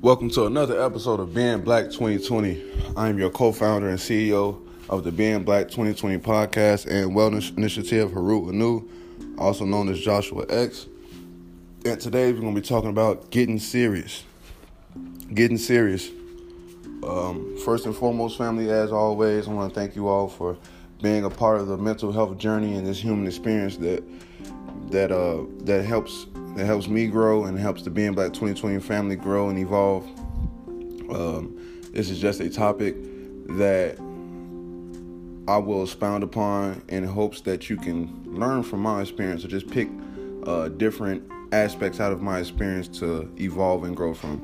Welcome to another episode of Being Black 2020. I am your co founder and CEO of the Being Black 2020 podcast and wellness initiative, Harut Anu, also known as Joshua X. And today we're going to be talking about getting serious. Getting serious. Um, first and foremost, family, as always, I want to thank you all for being a part of the mental health journey and this human experience that that uh that helps that helps me grow and helps the Being Black 2020 family grow and evolve. Um, this is just a topic that I will expound upon in hopes that you can learn from my experience or just pick uh, different aspects out of my experience to evolve and grow from.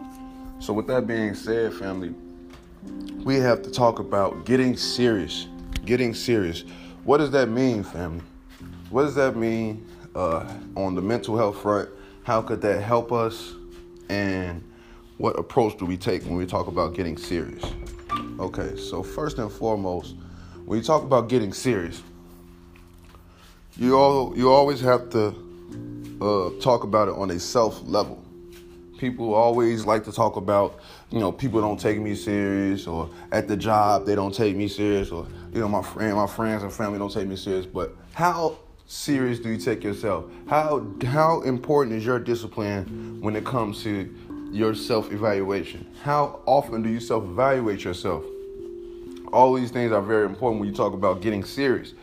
So, with that being said, family, we have to talk about getting serious. Getting serious. What does that mean, family? What does that mean uh, on the mental health front? How could that help us? And what approach do we take when we talk about getting serious? Okay, so first and foremost, when you talk about getting serious, you all you always have to uh, talk about it on a self level. People always like to talk about, you know, people don't take me serious, or at the job they don't take me serious, or you know, my friend, my friends and family don't take me serious. But how serious do you take yourself? How how important is your discipline when it comes to your self-evaluation? How often do you self-evaluate yourself? All these things are very important when you talk about getting serious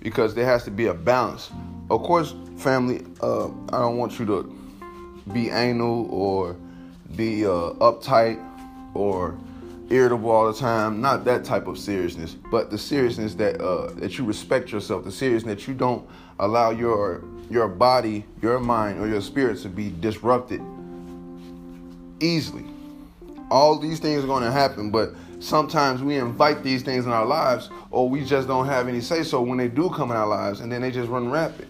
because there has to be a balance. Of course, family, uh, I don't want you to be anal or be uh, uptight or irritable all the time. Not that type of seriousness, but the seriousness that uh, that you respect yourself, the seriousness that you don't allow your your body, your mind, or your spirit to be disrupted easily. All these things are going to happen, but sometimes we invite these things in our lives, or we just don't have any say so when they do come in our lives, and then they just run rapid.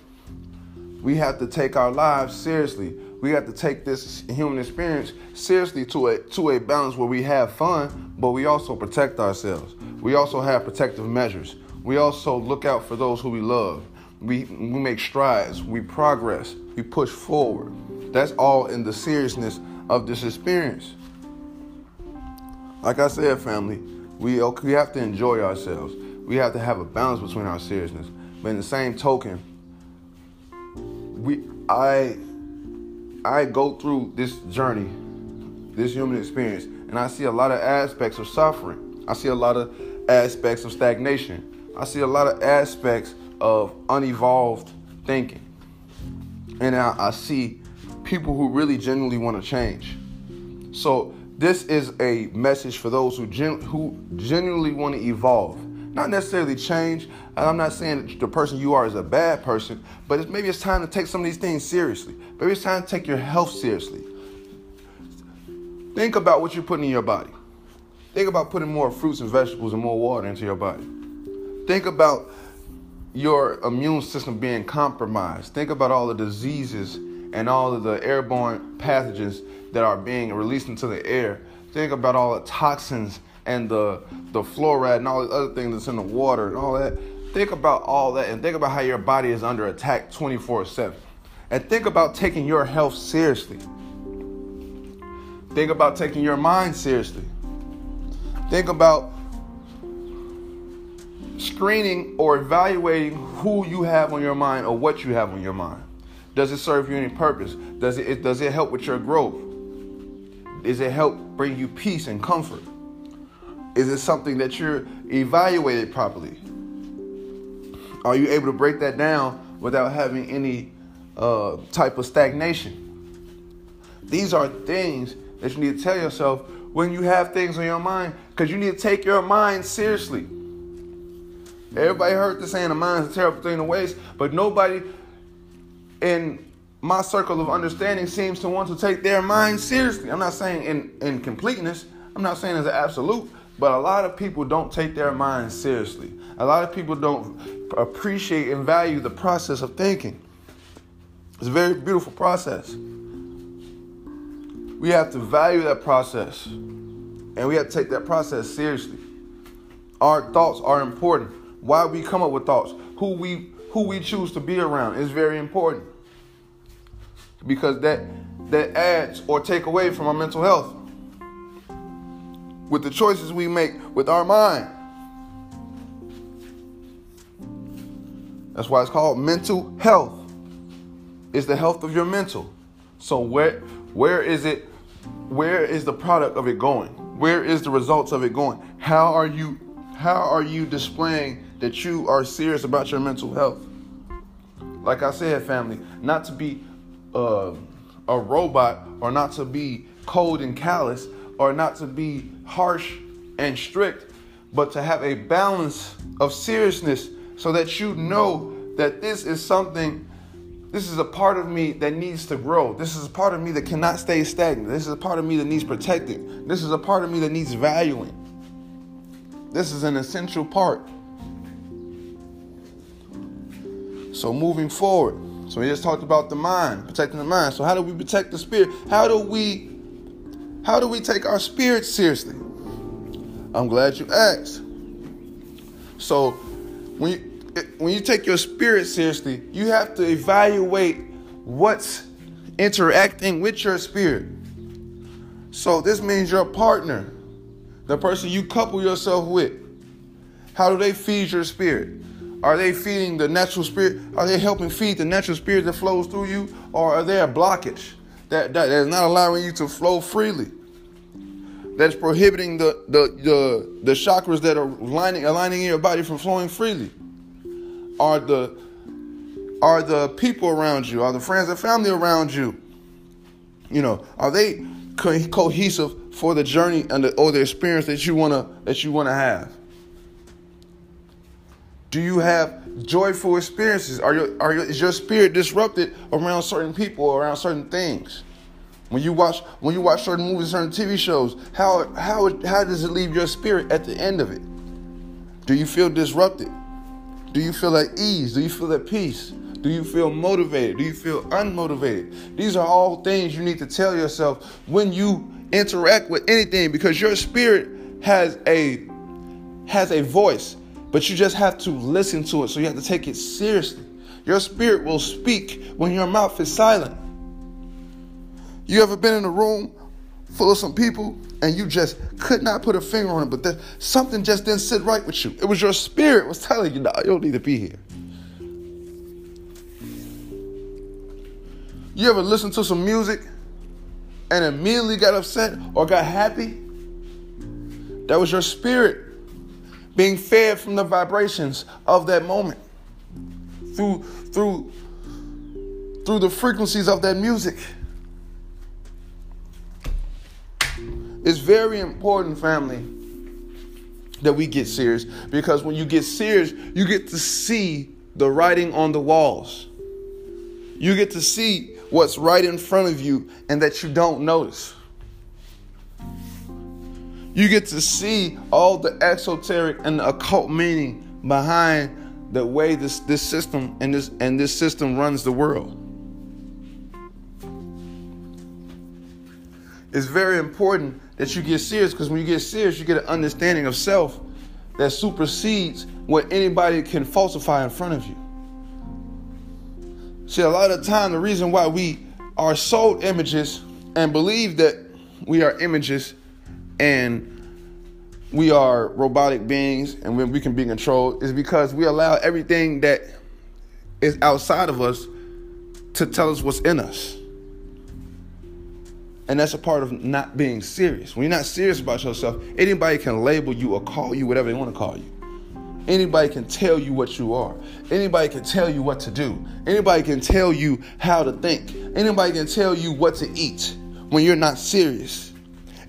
We have to take our lives seriously we have to take this human experience seriously to a to a balance where we have fun, but we also protect ourselves. We also have protective measures. We also look out for those who we love. We we make strides. We progress. We push forward. That's all in the seriousness of this experience. Like I said, family, we we have to enjoy ourselves. We have to have a balance between our seriousness. But in the same token, we I I go through this journey, this human experience, and I see a lot of aspects of suffering. I see a lot of aspects of stagnation. I see a lot of aspects of unevolved thinking. And I, I see people who really genuinely want to change. So this is a message for those who gen- who genuinely want to evolve not necessarily change. I'm not saying that the person you are is a bad person, but it's, maybe it's time to take some of these things seriously. Maybe it's time to take your health seriously. Think about what you're putting in your body. Think about putting more fruits and vegetables and more water into your body. Think about your immune system being compromised. Think about all the diseases and all of the airborne pathogens that are being released into the air. Think about all the toxins and the the fluoride and all the other things that's in the water and all that. Think about all that and think about how your body is under attack 24/7. And think about taking your health seriously. Think about taking your mind seriously. Think about screening or evaluating who you have on your mind or what you have on your mind. Does it serve you any purpose? Does it does it help with your growth? Does it help bring you peace and comfort? Is it something that you're evaluated properly? Are you able to break that down without having any uh, type of stagnation? These are things that you need to tell yourself when you have things on your mind because you need to take your mind seriously. Everybody heard the saying, the mind is a terrible thing to waste, but nobody in my circle of understanding seems to want to take their mind seriously. I'm not saying in, in completeness, I'm not saying as an absolute, but a lot of people don't take their minds seriously. A lot of people don't appreciate and value the process of thinking. It's a very beautiful process. We have to value that process and we have to take that process seriously. Our thoughts are important. Why we come up with thoughts, who we who we choose to be around is very important. Because that that adds or take away from our mental health. With the choices we make with our mind. That's why it's called mental health. It's the health of your mental. So where where is it where is the product of it going? Where is the results of it going? How are you how are you displaying that you are serious about your mental health? Like I said, family, not to be uh, a robot or not to be cold and callous or not to be harsh and strict, but to have a balance of seriousness so that you know that this is something, this is a part of me that needs to grow. This is a part of me that cannot stay stagnant. This is a part of me that needs protecting. This is a part of me that needs valuing. This is an essential part. So moving forward, so we just talked about the mind, protecting the mind. So how do we protect the spirit? How do we how do we take our spirit seriously? I'm glad you asked. So when you when you take your spirit seriously, you have to evaluate what's interacting with your spirit. So this means your partner, the person you couple yourself with. How do they feed your spirit? Are they feeding the natural spirit? Are they helping feed the natural spirit that flows through you? Or are they a blockage that, that is not allowing you to flow freely? That's prohibiting the, the, the, the chakras that are lining, aligning your body from flowing freely? Are the are the people around you, are the friends and family around you, you know, are they co- cohesive for the journey and the, or the experience that you wanna that you wanna have? Do you have joyful experiences? Are your, are your, is your spirit disrupted around certain people around certain things? When you watch when you watch certain movies, certain TV shows, how how how does it leave your spirit at the end of it? Do you feel disrupted? Do you feel at ease? Do you feel at peace? Do you feel motivated? Do you feel unmotivated? These are all things you need to tell yourself when you interact with anything because your spirit has a has a voice but you just have to listen to it. So you have to take it seriously. Your spirit will speak when your mouth is silent. You ever been in a room full of some people and you just could not put a finger on it, but something just didn't sit right with you? It was your spirit was telling you, no, you don't need to be here. You ever listen to some music and immediately got upset or got happy? That was your spirit being fed from the vibrations of that moment. Through through through the frequencies of that music. It's very important family that we get serious. Because when you get serious you get to see the writing on the walls. You get to see what's right in front of you and that you don't notice you get to see all the esoteric and the occult meaning behind the way this, this system and this and this system runs the world. It's very important that you get serious because when you get serious, you get an understanding of self that supersedes what anybody can falsify in front of you. See, a lot of time, the reason why we are sold images and believe that we are images and we are robotic beings and when we can be controlled is because we allow everything that is outside of us to tell us what's in us. And that's a part of not being serious. When you're not serious about yourself, anybody can label you or call you whatever they want to call you. Anybody can tell you what you are. Anybody can tell you what to do. Anybody can tell you how to think. Anybody can tell you what to eat when you're not serious.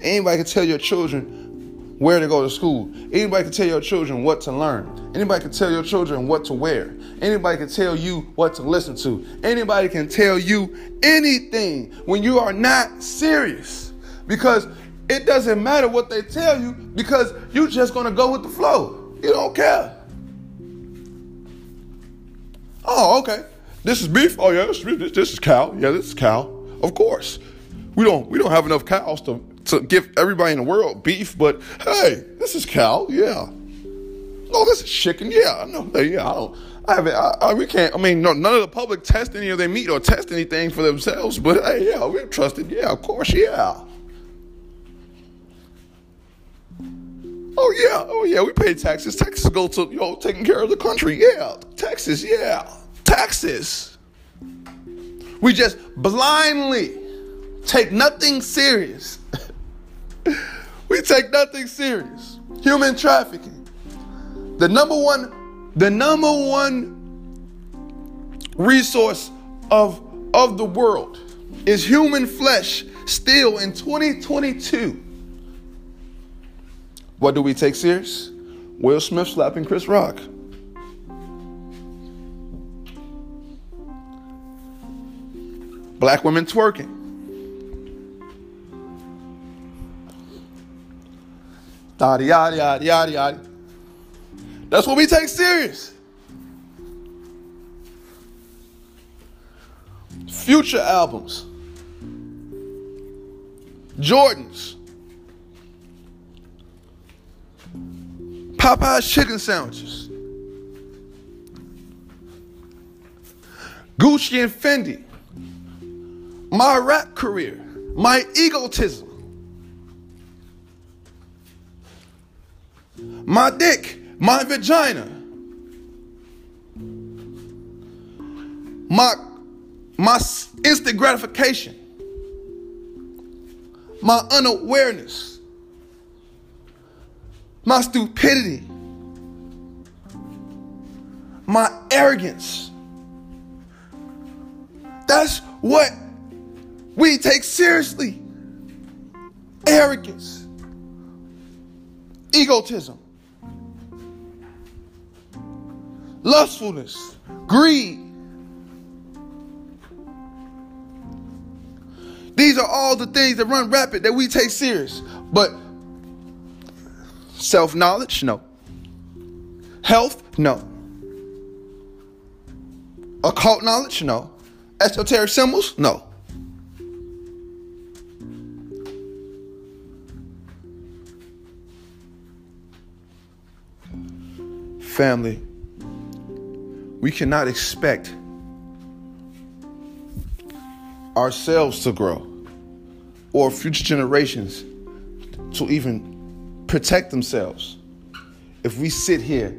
Anybody can tell your children where to go to school. Anybody can tell your children what to learn. Anybody can tell your children what to wear. Anybody can tell you what to listen to. Anybody can tell you anything when you are not serious. Because it doesn't matter what they tell you because you're just going to go with the flow. You don't care. Oh, okay. This is beef. Oh yeah, this, this is cow. Yeah, this is cow. Of course. We don't we don't have enough cows to to give everybody in the world beef, but hey, this is cow, yeah. No, this is chicken, yeah. No, yeah, I don't. I haven't. I, I, we can't. I mean, no, none of the public test any of their meat or test anything for themselves. But hey, yeah, we trust it. Yeah, of course, yeah. Oh yeah, oh yeah, we pay taxes. Taxes go to you know taking care of the country. Yeah, taxes. Yeah, taxes. We just blindly take nothing serious. we take nothing serious. Human trafficking. The number one, the number one resource of of the world is human flesh still in 2022. What do we take serious? Will Smith slapping Chris Rock. Black women twerking. Yada yada yada yada yada. That's what we take serious. Future albums. Jordans. Popeye's chicken sandwiches. Gucci and Fendi. My rap career. My egotism. My dick. My vagina. My my instant gratification. My unawareness my stupidity, my arrogance. That's what we take seriously. Arrogance, egotism, lustfulness, greed. These are all the things that run rapid that we take serious. But Self knowledge? No. Health? No. Occult knowledge? No. Esoteric symbols? No. Family, we cannot expect ourselves to grow or future generations to even protect themselves if we sit here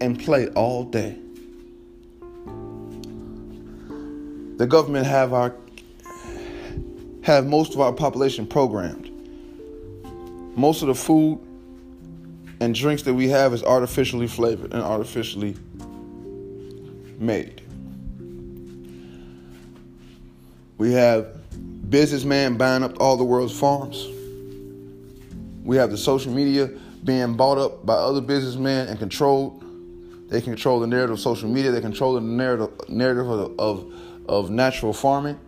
and play all day. The government have our have most of our population programmed. Most of the food and drinks that we have is artificially flavored and artificially made. We have businessmen buying up all the world's farms. We have the social media being bought up by other businessmen and controlled. They control the narrative of social media. They control the narrative narrative of, of, of natural farming.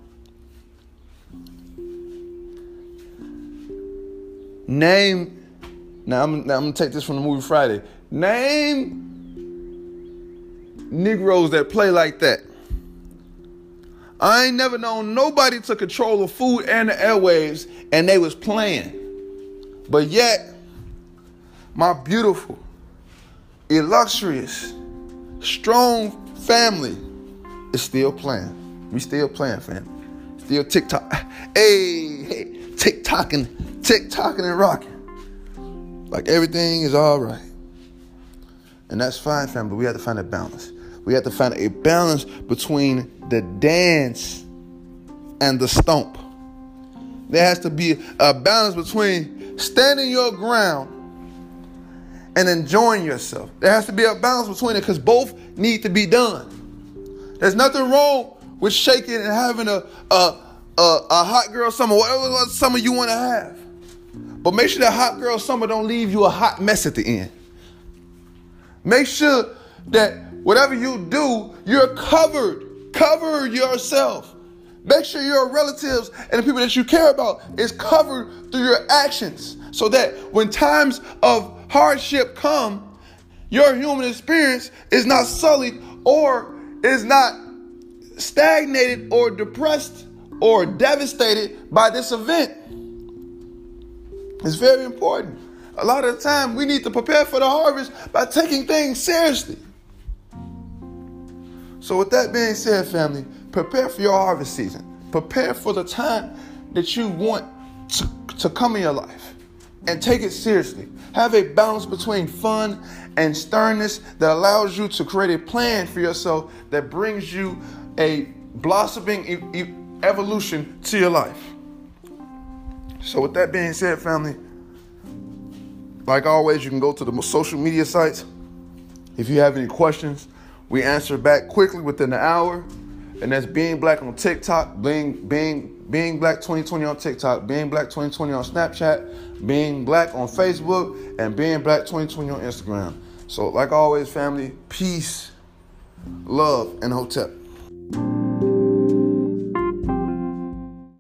Name. Now I'm, now I'm gonna take this from the movie Friday. Name Negroes that play like that. I ain't never known nobody to control the food and the airwaves, and they was playing. But yet, my beautiful, illustrious, strong family is still playing. We still playing, fam. Still TikTok. Hey, hey, TikToking, TikToking and rocking. Like everything is all right. And that's fine, fam, but we have to find a balance. We have to find a balance between the dance and the stomp. There has to be a balance between standing your ground and enjoying yourself. There has to be a balance between it because both need to be done. There's nothing wrong with shaking and having a a, a, a hot girl summer, whatever summer you want to have. But make sure that hot girl summer don't leave you a hot mess at the end. Make sure that whatever you do, you're covered. Cover yourself. Make sure your relatives and the people that you care about is covered through your actions so that when times of hardship come, your human experience is not sullied or is not stagnated or depressed or devastated by this event. It's very important. A lot of the time, we need to prepare for the harvest by taking things seriously. So, with that being said, family, Prepare for your harvest season. Prepare for the time that you want to, to come in your life and take it seriously. Have a balance between fun and sternness that allows you to create a plan for yourself that brings you a blossoming e- e- evolution to your life. So, with that being said, family, like always, you can go to the social media sites. If you have any questions, we answer back quickly within an hour. And that's being black on TikTok, being being being black 2020 on TikTok, being black 2020 on Snapchat, being black on Facebook, and being black 2020 on Instagram. So, like always, family, peace, love, and Hotep.